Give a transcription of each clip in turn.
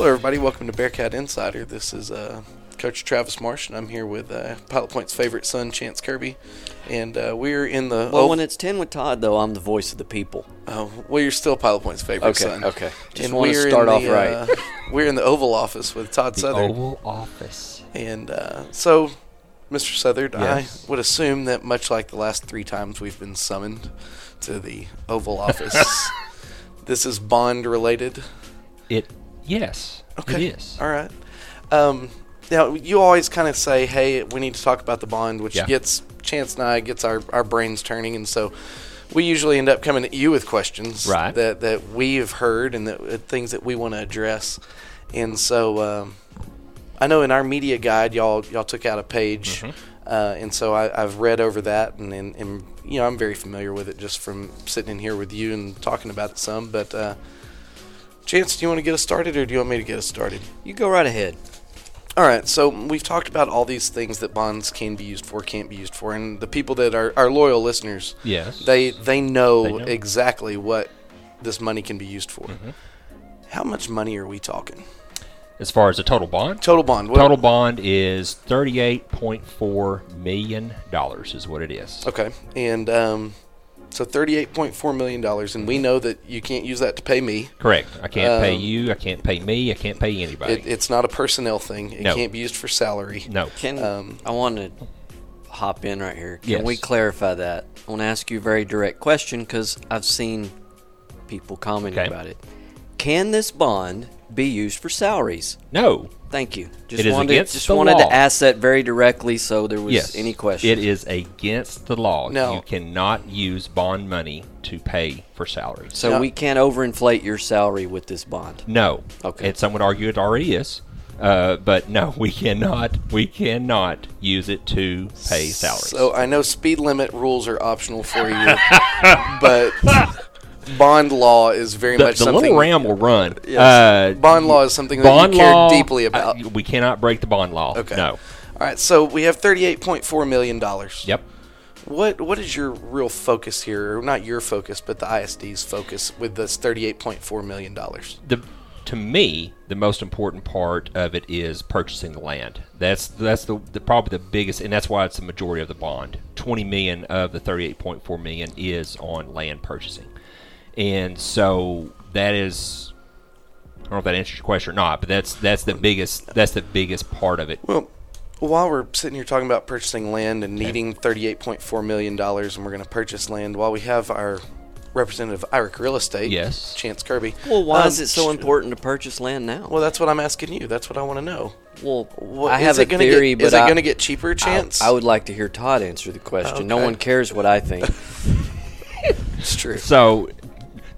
Hello, everybody. Welcome to Bearcat Insider. This is uh, Coach Travis Marsh, and I'm here with uh, Pilot Point's favorite son, Chance Kirby. And uh, we're in the. Well, when it's 10 with Todd, though, I'm the voice of the people. oh, well, you're still Pilot Point's favorite Okay, son. okay. Just and wanna we're in start the, off right. uh, we're in the Oval Office with Todd The Southern. Oval Office. And uh, so, Mr. Southard, Yes. I would assume that much like the last three times we've been summoned to the Oval Office, this is bond related. It yes, Okay. it is. All right. Um, now you always kind of say, "Hey, we need to talk about the bond," which Yeah. gets Chance and I gets our, our brains turning, and so we usually end up coming at you with questions Right. that that we have heard and that uh, things that we want to address. And so um, I know in our media guide, y'all y'all took out a page. Mm-hmm. Uh, and so I, I've read over that, and, and, and you know I'm very familiar with it just from sitting in here with you and talking about it some. But uh, Chance, do you want to get us started, or do you want me to get us started? You go right ahead. All right, so we've talked about all these things that bonds can be used for, can't be used for, and the people that are our loyal listeners, Yes. they they know, They know. exactly what this money can be used for. Mm-hmm. How much money are we talking? As far as the total bond, Total bond. what- total bond is thirty-eight point four million dollars. Is what it is. Okay, and um, so thirty-eight point four million dollars, and we know that you can't use that to pay me. Correct. I can't pay Um, you. I can't pay me. I can't pay anybody. It, it's not a personnel thing. It No. can't be used for salary. no. Can Um, I want to hop in right here? Can Yes. we clarify that? I want to ask you a very direct question because I've seen people commenting Okay. about it. Can this bond be used for salaries? No. Thank you. Just It is wanted, against just the wanted law. to ask that very directly so there was Yes. any question. It is against the law. No. You cannot use bond money to pay for salaries. So No. we can't overinflate your salary with this bond. No. Okay. And some would argue it already is. Uh, but no, we cannot. We cannot use it to pay salaries. So I know speed limit rules are optional for you, but bond law is very the, much the something. little ram will run. Yes. Uh, bond law is something that you care law deeply about. uh, we cannot break the bond law. Okay. No. All right, so we have thirty-eight point four million dollars. Yep. What what is your real focus here, or not your focus, but the ISD's focus with this thirty-eight point four million dollars? The to me, the most important part of it is purchasing the land. That's that's the, the probably the biggest, and that's why it's the majority of the bond. Twenty million of the thirty-eight point four million is on land purchasing, and so that is. I don't know if that answers your question or not, but that's that's the biggest that's the biggest part of it. Well, while we're sitting here talking about purchasing land and needing thirty-eight point four million dollars, and we're going to purchase land, while we have our representative Iric Real Estate, Yes. Chance Kirby. Well, why um, is it so important to purchase land now? Well, that's what I'm asking you. That's what I want to know. Well, What, I is have it a gonna theory, get, but Is it going to get cheaper, Chance? I, would like to hear Todd answer the question. No one cares what I think. It's true. So,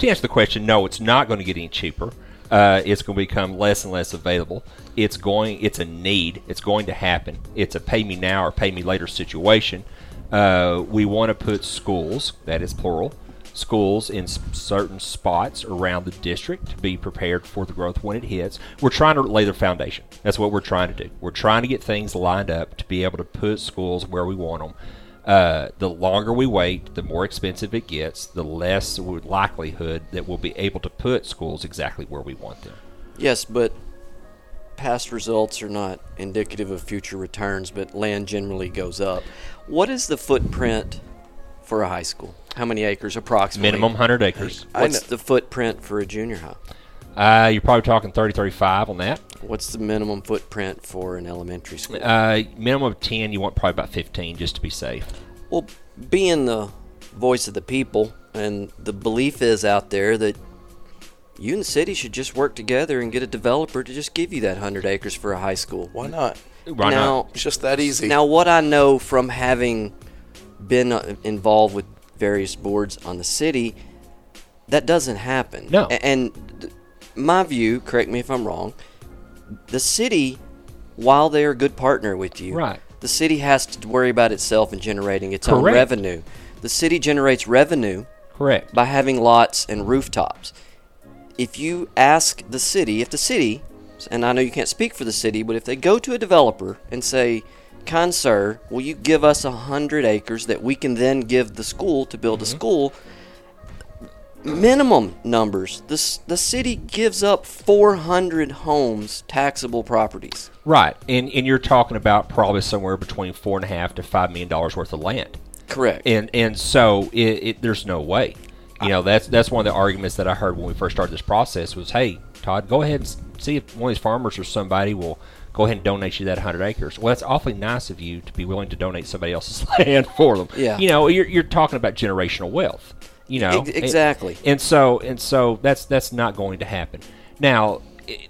to answer the question, no, it's not going to get any cheaper. Uh, it's going to become less and less available. It's going. It's a need. It's going to happen. It's a pay me now or pay me later situation. Uh, we want to put schools, that is plural, schools in certain spots around the district to be prepared for the growth when it hits. We're trying to lay the foundation. That's what we're trying to do. We're trying to get things lined up to be able to put schools where we want them. Uh, the longer we wait, the more expensive it gets, the less likelihood that we'll be able to put schools exactly where we want them. yes, but past results are not indicative of future returns, but land generally goes up. What is the footprint for a high school? How many acres approximately? Minimum 100 acres. What's the footprint for a junior high? Uh, you're probably talking 30, 35 on that. What's the minimum footprint for an elementary school? Uh, minimum of 10, you want probably about 15 just to be safe. Well, being the voice of the people, and the belief is out there that you and the city should just work together and get a developer to just give you that 100 acres for a high school. Why not? Why now, not? It's just that easy. Now, what I know from having been uh, involved with various boards on the city, that doesn't happen. No. And my view, correct me if I'm wrong, the city, while they're a good partner with you, Right. the city has to worry about itself and generating its own revenue. The city generates revenue Correct. by having lots and rooftops. If you ask the city, if the city, and I know you can't speak for the city, but if they go to a developer and say, Kind sir, will you give us a hundred acres that we can then give the school to build a mm-hmm. school? Minimum numbers. The the city gives up 400 homes taxable properties. Right, and and you're talking about probably somewhere between four and a half to five million dollars worth of land, Correct. and and so it, it there's no way. You know that's that's one of the arguments that I heard when we first started this process was, hey Todd, go ahead and see if one of these farmers or somebody will go ahead and donate you that 100 acres. Well, that's awfully nice of you to be willing to donate somebody else's land for them. Yeah. You know, you're, you're talking about generational wealth. You know, exactly. And, and so and so that's that's not going to happen. Now,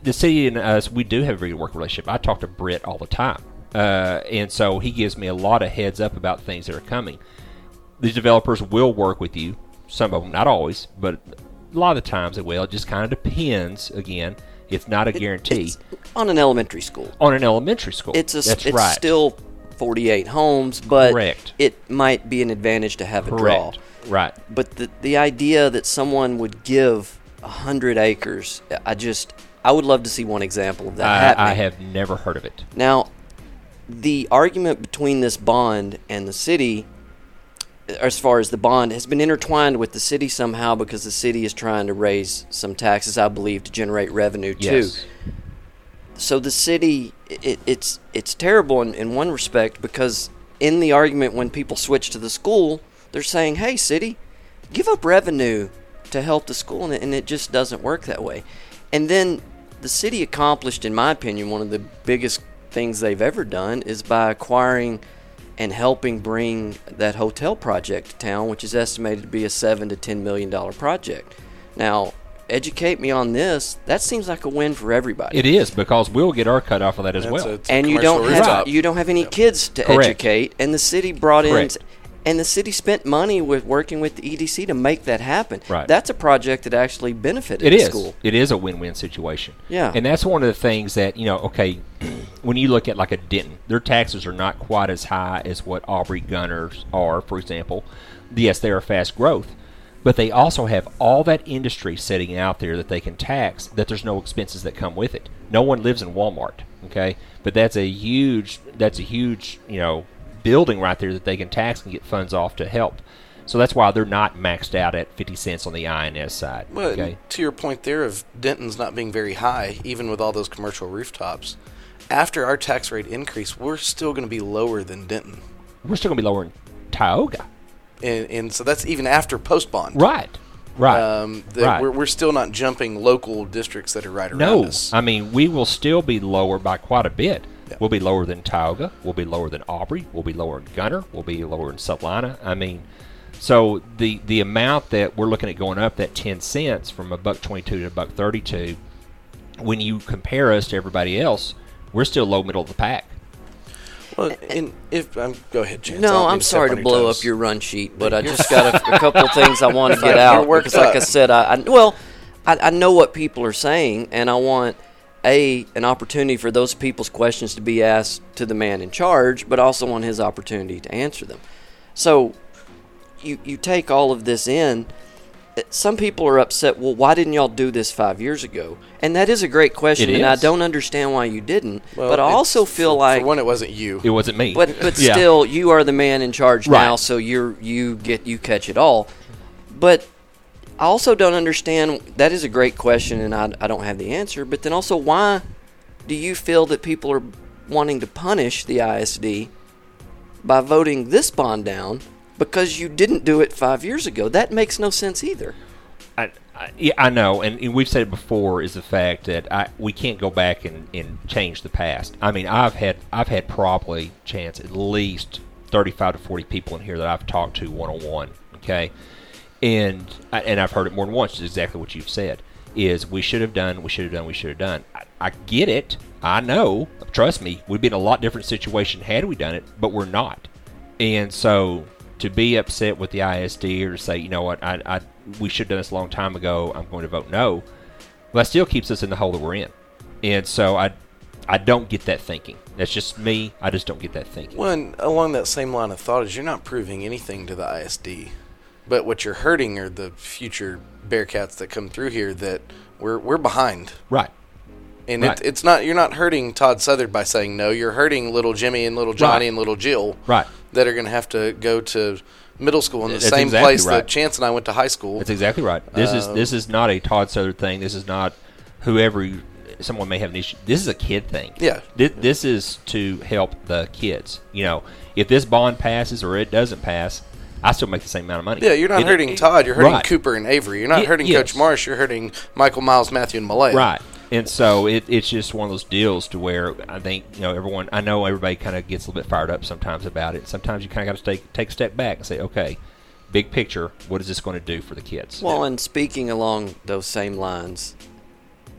the city and us, we do have a very good working relationship. I talk to Britt all the time, uh, and so he gives me a lot of heads up about things that are coming. These developers will work with you. Some of them, not always, but a lot of the times they will. It just kind of depends. Again, it's not a guarantee It's on an elementary school. on an elementary school. It's a, that's it's right. still 48 homes, but Correct. it might be an advantage to have a draw. Right. But the the idea that someone would give 100 acres, I just I would love to see one example of that happening. I, I have never heard of it. Now, the argument between this bond and the city, as far as the bond, has been intertwined with the city somehow because the city is trying to raise some taxes, I believe, to generate revenue too. Yes. So the city, it, it's it's terrible in, in one respect because in the argument when people switch to the school, they're saying, "Hey, city, give up revenue to help the school," and it, and it just doesn't work that way. And then the city accomplished, in my opinion, one of the biggest things they've ever done is by acquiring and helping bring that hotel project to town, which is estimated to be a seven to ten million dollar project. Now, educate me on this. That seems like a win for everybody. It is because we'll get our cut off of that as That's well. a- and you don't have rooftop. you don't have any kids to Correct. educate, and the city brought Correct. in. And the city spent money with working with the EDC to make that happen. Right. That's a project that actually benefited It the is. school. It is a win-win situation. Yeah. And that's one of the things that you know. Okay, when you look at like a Denton, their taxes are not quite as high as what Aubrey Gunter's are, for example. Yes, they are fast growth, but they also have all that industry sitting out there that they can tax. That there's no expenses that come with it. No one lives in Walmart. Okay, but that's a huge. That's a huge. You know. Building right there that they can tax and get funds off to help. So that's why they're not maxed out at 50 cents on the I&S side. Well, okay. to your point there of Denton's not being very high, even with all those commercial rooftops, after our tax rate increase, we're still going to be lower than Denton. we're still going to be lower in Tioga. And, and so that's even after post bond. Right. Right. Um, right. we're, we're still not jumping local districts that are right around no, us. I mean we will still be lower by quite a bit. Yeah. We'll be lower than Tioga. We'll be lower than Aubrey. We'll be lower in Gunter. We'll be lower in Celina. I mean, so the the amount that we're looking at going up that ten cents from a buck twenty two to a buck thirty two, when you compare us to everybody else, we're still low middle of the pack. well, and if um, go ahead, Chance. No, I'm sorry to blow toes. up your run sheet, but I just got a, a couple things I want to get out worked because, like I said, I, I well, I, I know what people are saying, and I want a an opportunity for those people's questions to be asked to the man in charge, but also on his opportunity to answer them. So, you you take all of this in. uh, Some people are upset. Well, why didn't y'all do this five years ago? And that is a great question, and I don't understand why you didn't. Well, but I also feel like for one, it wasn't you. It wasn't me. but but Yeah. still, you are the man in charge now, so you're you get you catch it all. But I also don't understand. That is a great question, and I I don't have the answer. But then also, why do you feel that people are wanting to punish the ISD by voting this bond down because you didn't do it five years ago? That makes no sense either. I, I, yeah, I know, and, and we've said it before. Is the fact that I we can't go back and, and change the past. I mean, I've had I've had probably chance at least thirty five to forty people in here that I've talked to one on one. Okay, and I, and I've heard it more than once. Is exactly what you've said. Is we should have done, we should have done, we should have done. I, I get it. I know. Trust me, we'd be in a lot different situation had we done it, but we're not. And so to be upset with the ISD or to say, you know what, I, I we should have done this a long time ago, I'm going to vote no, well, that still keeps us in the hole that we're in. And so I I don't get that thinking. That's just me. I just don't get that thinking. Well, along that same line of thought is you're not proving anything to the ISD, but what you're hurting are the future Bearcats that come through here that we're we're behind. Right. And Right. it, it's not you're not hurting Todd Southard by saying no. You're hurting little Jimmy and little Johnny Right. and little Jill. Right. that are going to have to go to middle school in the That's same exactly place right. that Chance and I went to high school. That's exactly right. This is Um, this is not a Todd Southard thing. This is not whoever you, someone may have an issue. This is a kid thing. Yeah. This, this is to help the kids. You know, if this bond passes or it doesn't pass, I still make the same amount of money. yeah, you're not It- hurting it- Todd. You're hurting right. Cooper and Avery. You're not Ye- hurting yes. Coach Marsh. You're hurting Michael Miles, Matthew, and Malaya. Right. And so it, it's just one of those deals to where I think you know everyone. I know everybody kind of gets a little bit fired up sometimes about it. Sometimes you kind of got to take take a step back and say, okay, big picture, what is this going to do for the kids? Well, and speaking along those same lines,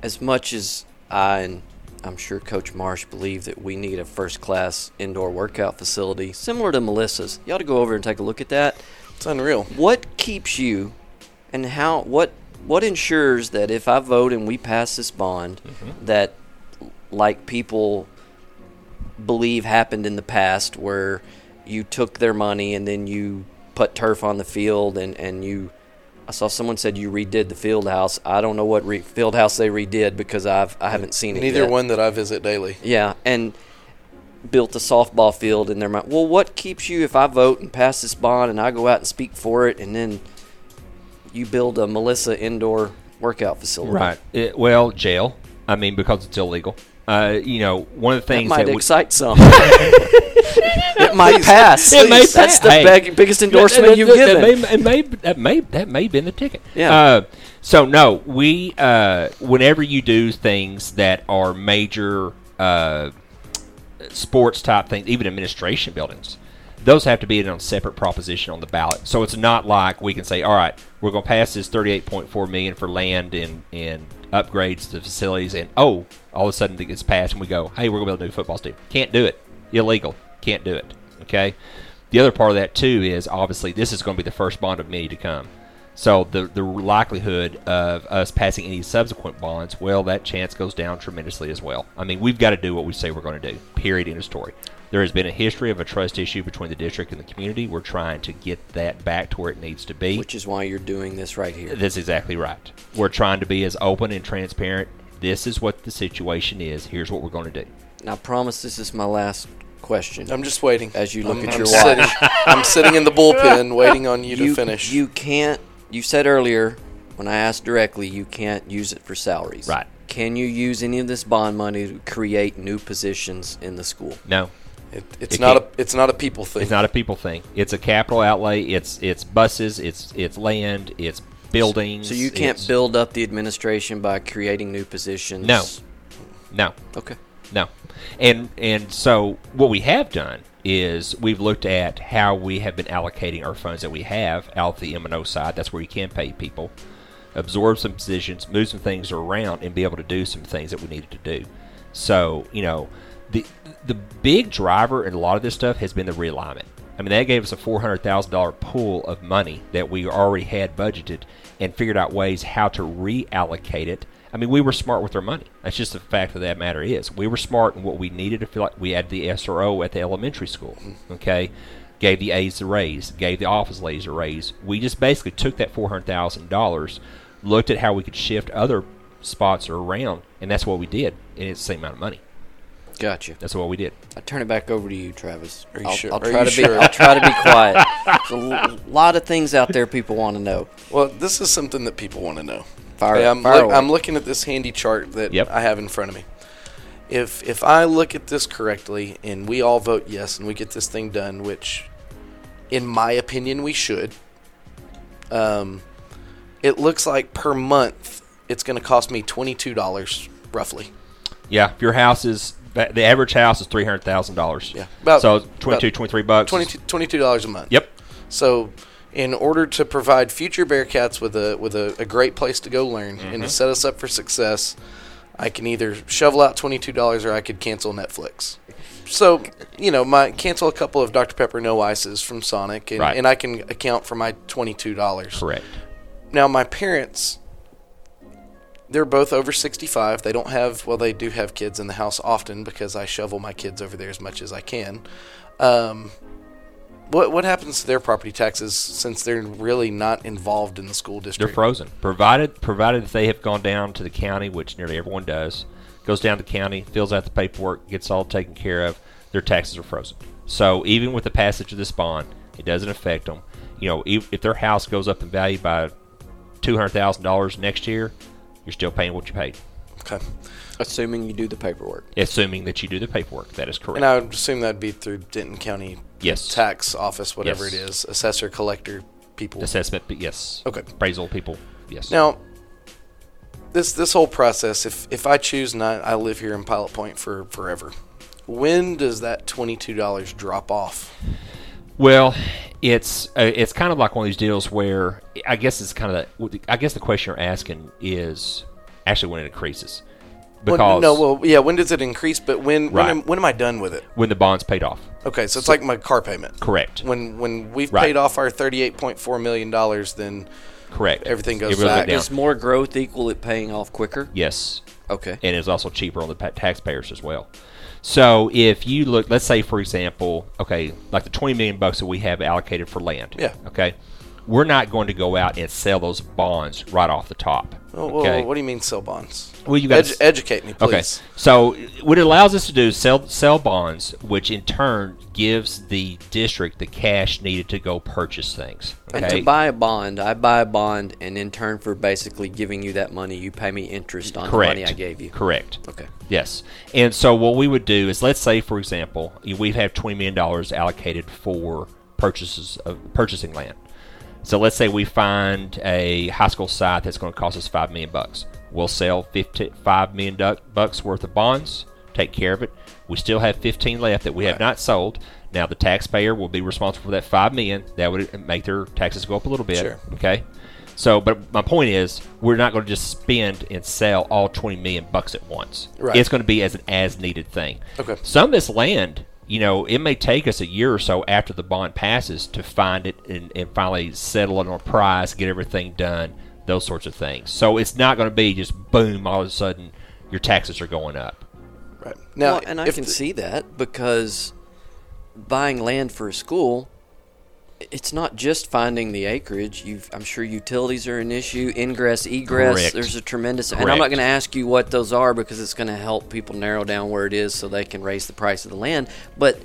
as much as I and I'm sure Coach Marsh believe that we need a first class indoor workout facility similar to Melissa's, you ought to go over and take a look at that. It's unreal. What keeps you and how what what ensures that if I vote and we pass this bond mm-hmm. that like people believe happened in the past where you took their money and then you put turf on the field and, and you I saw someone said you redid the field house. I don't know what re- field house they redid because I've I haven't seen it Neither yet. one that I visit daily. Yeah, and built a softball field in their mind. Well, what keeps you if I vote and pass this bond and I go out and speak for it, and then you build a Melissa indoor workout facility? Right. It, well, jail. I mean, because it's illegal. Uh, you know, one of the That things might that we- excite some. it might pass. It may That's the Hey. big, biggest endorsement that, you've that, given. That may, it may, that may that may have been the ticket. Yeah. Uh, so no, we uh, whenever you do things that are major uh, sports type things, even administration buildings, those have to be in a separate proposition on the ballot. So it's not like we can say, all right, we're going to pass this thirty-eight point four million for land and and upgrades to facilities, and oh, all of a sudden it gets passed, and we go, hey, we're going to build a new football stadium. Can't do it. Illegal. Can't do it. Okay. The other part of that too is obviously this is going to be the first bond of many to come. So the the likelihood of us passing any subsequent bonds, well, that chance goes down tremendously as well. I mean, we've got to do what we say we're going to do. Period. End of story. There has been a history of a trust issue between the district and the community. We're trying to get that back to where it needs to be. which is why you're doing this right here. That's exactly right. We're trying to be as open and transparent. This is what the situation is. Here's what we're going to do. And I promise this is my last question. I'm just waiting. As you look I'm, at I'm your sitting, watch. I'm sitting in the bullpen waiting on you, to finish. You can't. You said earlier when I asked directly, you can't use it for salaries. Right. Can you use any of this bond money to create new positions in the school? No, It, it's It not a it's not a people thing. It's not a people thing. It's a capital outlay. It's it's buses. It's it's land. It's buildings. So you can't it's- build up the administration by creating new positions. No. No, Okay. no, and and so what we have done is we've looked at how we have been allocating our funds that we have out the M and O side. That's where you can pay people, absorb some positions, move some things around, and be able to do some things that we needed to do. So you know, the the big driver in a lot of this stuff has been the realignment. I mean, that gave us a four hundred thousand dollar pool of money that we already had budgeted and figured out ways how to reallocate it. I mean, we were smart with our money. That's just the fact of that matter is we were smart in what we needed to feel like we had the SRO at the elementary school. Okay, gave the A's a raise, gave the office ladies a raise. We just basically took that four hundred thousand dollars, looked at how we could shift other spots around, and that's what we did. And it's the same amount of money. Gotcha. That's what we did. I turn it back over to you, Travis. Are you I'll, sure- I'll are try you to be. sure? I'll try to be quiet. There's a l- lot of things out there people want to know. Well, this is something that people want to know. Fire- Okay, I'm, fire look- away. I'm looking at this handy chart that Yep. I have in front of me. If if I look at this correctly and we all vote yes and we get this thing done, which, in my opinion, we should. Um, it looks like per month it's going to cost me twenty two dollars roughly. Yeah, if your house is the average house is three hundred thousand dollars. Yeah, about- so 22, about 23 bucks. $22 a month. Yep. So, in order to provide future Bearcats with a with a, a great place to go learn and Mm-hmm. to set us up for success, I can either shovel out twenty two dollars or I could cancel Netflix. So, you know, my cancel a couple of Dr Pepper No Ices from Sonic, and, Right. and I can account for my twenty two dollars. Correct. Now, my parents, they're both over 65. They don't have, well, they do have kids in the house often because I shovel my kids over there as much as I can. Um, what what happens to their property taxes since they're really not involved in the school district? They're frozen, provided provided that they have gone down to the county, which nearly everyone does. Goes down to the county, fills out the paperwork, gets all taken care of. Their taxes are frozen. So even with the passage of this bond, it doesn't affect them. You know, if, if their house goes up in value by two hundred thousand dollars next year, you're still paying what you paid, Okay. Assuming you do the paperwork. assuming that you do the paperwork. That is correct. And I would assume that'd be through Denton County Yes. tax office, whatever Yes. it is, assessor, collector, people. Assessment, but yes. Okay. Appraisal people, yes. Now, this this whole process, if if I choose not, I live here in Pilot Point for forever. When does that twenty two dollars drop off? Well, it's uh, it's kind of like one of these deals where I guess it's kind of the, I guess the question you're asking is actually when it increases because Well, no, well, yeah. When does it increase? But when when am when am I done with it? when the bond's paid off. Okay, so it's like my car payment. Correct. When when we've Right. paid off our thirty eight point four million dollars, then Correct. Everything goes really back. down. Does more growth equal it paying off quicker? Yes. Okay. and it's also cheaper on the taxpayers as well. So if you look, let's say for example, okay, like the twenty million bucks that we have allocated for land. Yeah. Okay. We're not going to go out and sell those bonds right off the top. oh, well, okay. what do you mean sell bonds? Well, you got Edu- educate me, please. Okay. So what it allows us to do is sell sell bonds, which in turn gives the district the cash needed to go purchase things. Okay? And to buy a bond, I buy a bond, and in turn for basically giving you that money, you pay me interest on Correct. the money I gave you. Correct. Okay. Yes. And so what we would do is let's say for example, we've 20 million dollars allocated for purchases of purchasing land. So let's say we find a high school site that's going to cost us 5 million bucks. We'll sell 50, 5 million bucks worth of bonds, take care of it. We still have 15 left that we have not sold. Now the taxpayer will be responsible for that 5 million. That would make their taxes go up a little bit, Sure. okay? So, but my point is, we're not going to just spend and sell all 20 million bucks at once. Right. It's going to be as an as needed thing. Okay. Some of this land, you know, it may take us a year or so after the bond passes to find it and, and finally settle it on a price, get everything done, those sorts of things. So it's not going to be just boom, all of a sudden your taxes are going up. Right now, well, and I can the- see that because buying land for a school, it's not just finding the acreage. You've, I'm sure utilities are an issue, ingress, egress. Correct. There's a tremendous, and I'm not going to ask you what those are because it's going to help people narrow down where it is so they can raise the price of the land. But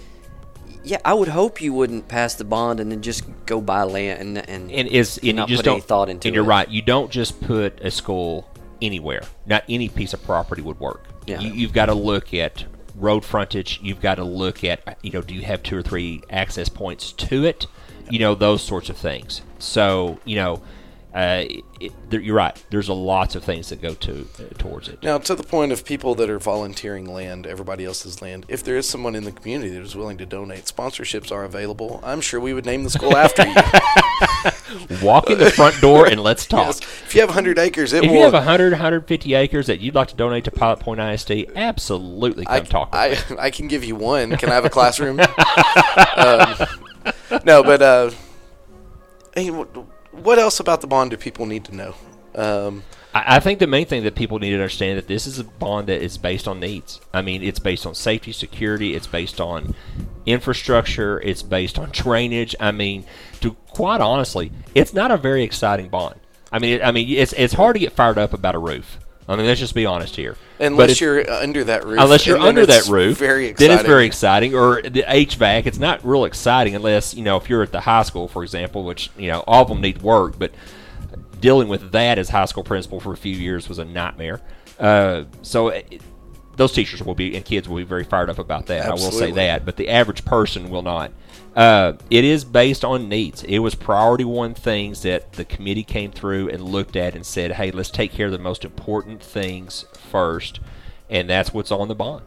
yeah, I would hope you wouldn't pass the bond and then just go buy land and and, and is and not you just put don't any thought into it. and you're right you don't just put a school anywhere not any piece of property would work Yeah. you, you've got to look at road frontage you've got to look at you know do you have two or three access points to it you know those sorts of things so you know uh, it, there, you're right there's a lots of things that go to uh, towards it Now, to the point of people that are volunteering land, everybody else's land, if there is someone in the community that is willing to donate, sponsorships are available. I'm sure we would name the school after you. walk in the front door and let's talk Yes. If you have 100 acres, it if will. you have 100 150 acres that you'd like to donate to pilot point isd absolutely come I, talk I, I can give you one. Can I have a classroom? um, no, but uh, what else about the bond do people need to know? Um, I I think the main thing that people need to understand that this is a bond that is based on needs. I mean, it's based on safety, security. It's based on infrastructure. It's based on drainage. I mean, to quite honestly, it's not a very exciting bond. I mean, it, I mean, it's it's hard to get fired up about a roof. I mean, let's just be honest here. Unless if- you're under that roof. unless you're under that roof, very exciting. then it's very exciting. Or the HVAC, it's not real exciting unless you know if you're at the high school, for example, which you know all of them need work, but dealing with that as high school principal for a few years was a nightmare. Uh, so it, those teachers will be and kids will be very fired up about that. I will say that, but the average person will not. Uh, it is based on needs. It was priority one things that the committee came through and looked at and said, "Hey, let's take care of the most important things first, and that's what's on the bond."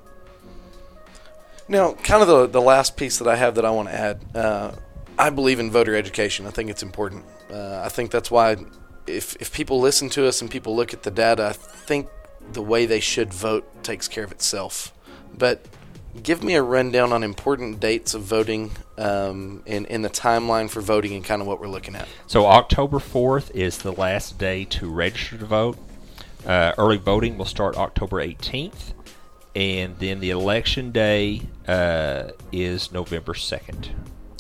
Now, kind of the, the last piece that I have that I want to add, uh, I believe in voter education. I think it's important. Uh, I think that's why if, if people listen to us and people look at the data, I think the way they should vote takes care of itself. But give me a rundown on important dates of voting um, and, and the timeline for voting and kind of what we're looking at. So October 4th is the last day to register to vote. Uh, early voting will start October 18th, and then the election day uh, is November 2nd.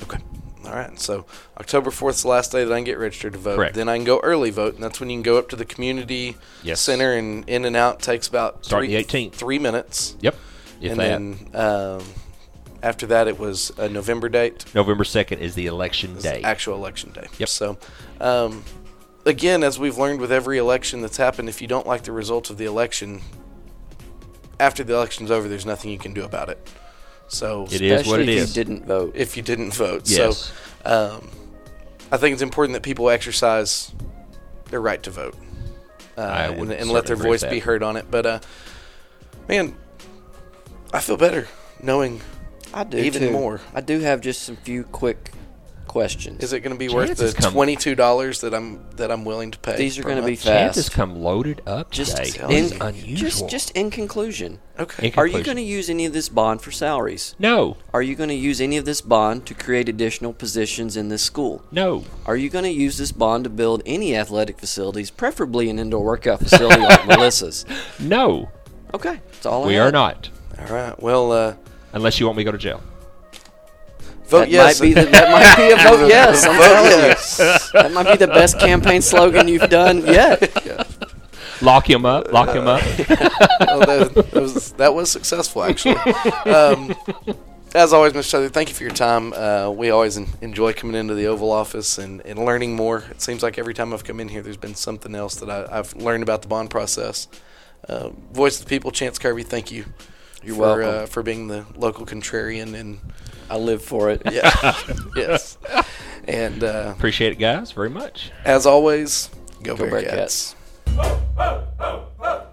Okay. All right. So October 4th is the last day that I can get registered to vote. Correct. Then I can go early vote, and that's when you can go up to the community Yes. center and in and out takes about Starting three, the 18th. three minutes. Yep. If and that. then um, After that, it was a November date. November 2nd is the election day. actual election day. Yep. So, um, again, as we've learned with every election that's happened, if you don't like the results of the election, after the election's over, there's nothing you can do about it. So, It is what Especially it if is. you didn't vote. if you didn't vote, Yes. so um, I think it's important that people exercise their right to vote uh, and, and let their certainly agree with voice be heard on it. But uh, man, I feel better knowing. I do even too. more. I do have just some few quick questions. Is it going to be worth Chances the come- twenty-two dollars that I'm that I'm willing to pay? These are per gonna be month? fast. Chances come loaded up just today. in, It's unusual. just just in conclusion, okay. In are you conclusion. going to use any of this bond for salaries? no, Are you going to use any of this bond to create additional positions in this school? no. Are you going to use this bond to build any athletic facilities, preferably an indoor workout facility like Melissa's? No, Okay, that's all I we had. are not. All right. Well, uh, Unless you want me to go to jail. Vote That yes. might be the, that might be a vote yes. I'm Vote telling yes. you, that might be the best campaign slogan you've done yet. Lock him up. Lock him up. well, that, that was that was successful actually. Um, as always, Mr. Southard, thank you for your time. Uh, we always en- enjoy coming into the Oval Office and, and learning more. It seems like every time I've come in here, there's been something else that I, I've learned about the bond process. Uh, Voice of the People, Chance Kirby, thank you. You're for, welcome. Uh, for being the local contrarian and I live for it. Yeah. yes. And uh, appreciate it, guys, very much. as always, go, go Bearcats. Bearcats.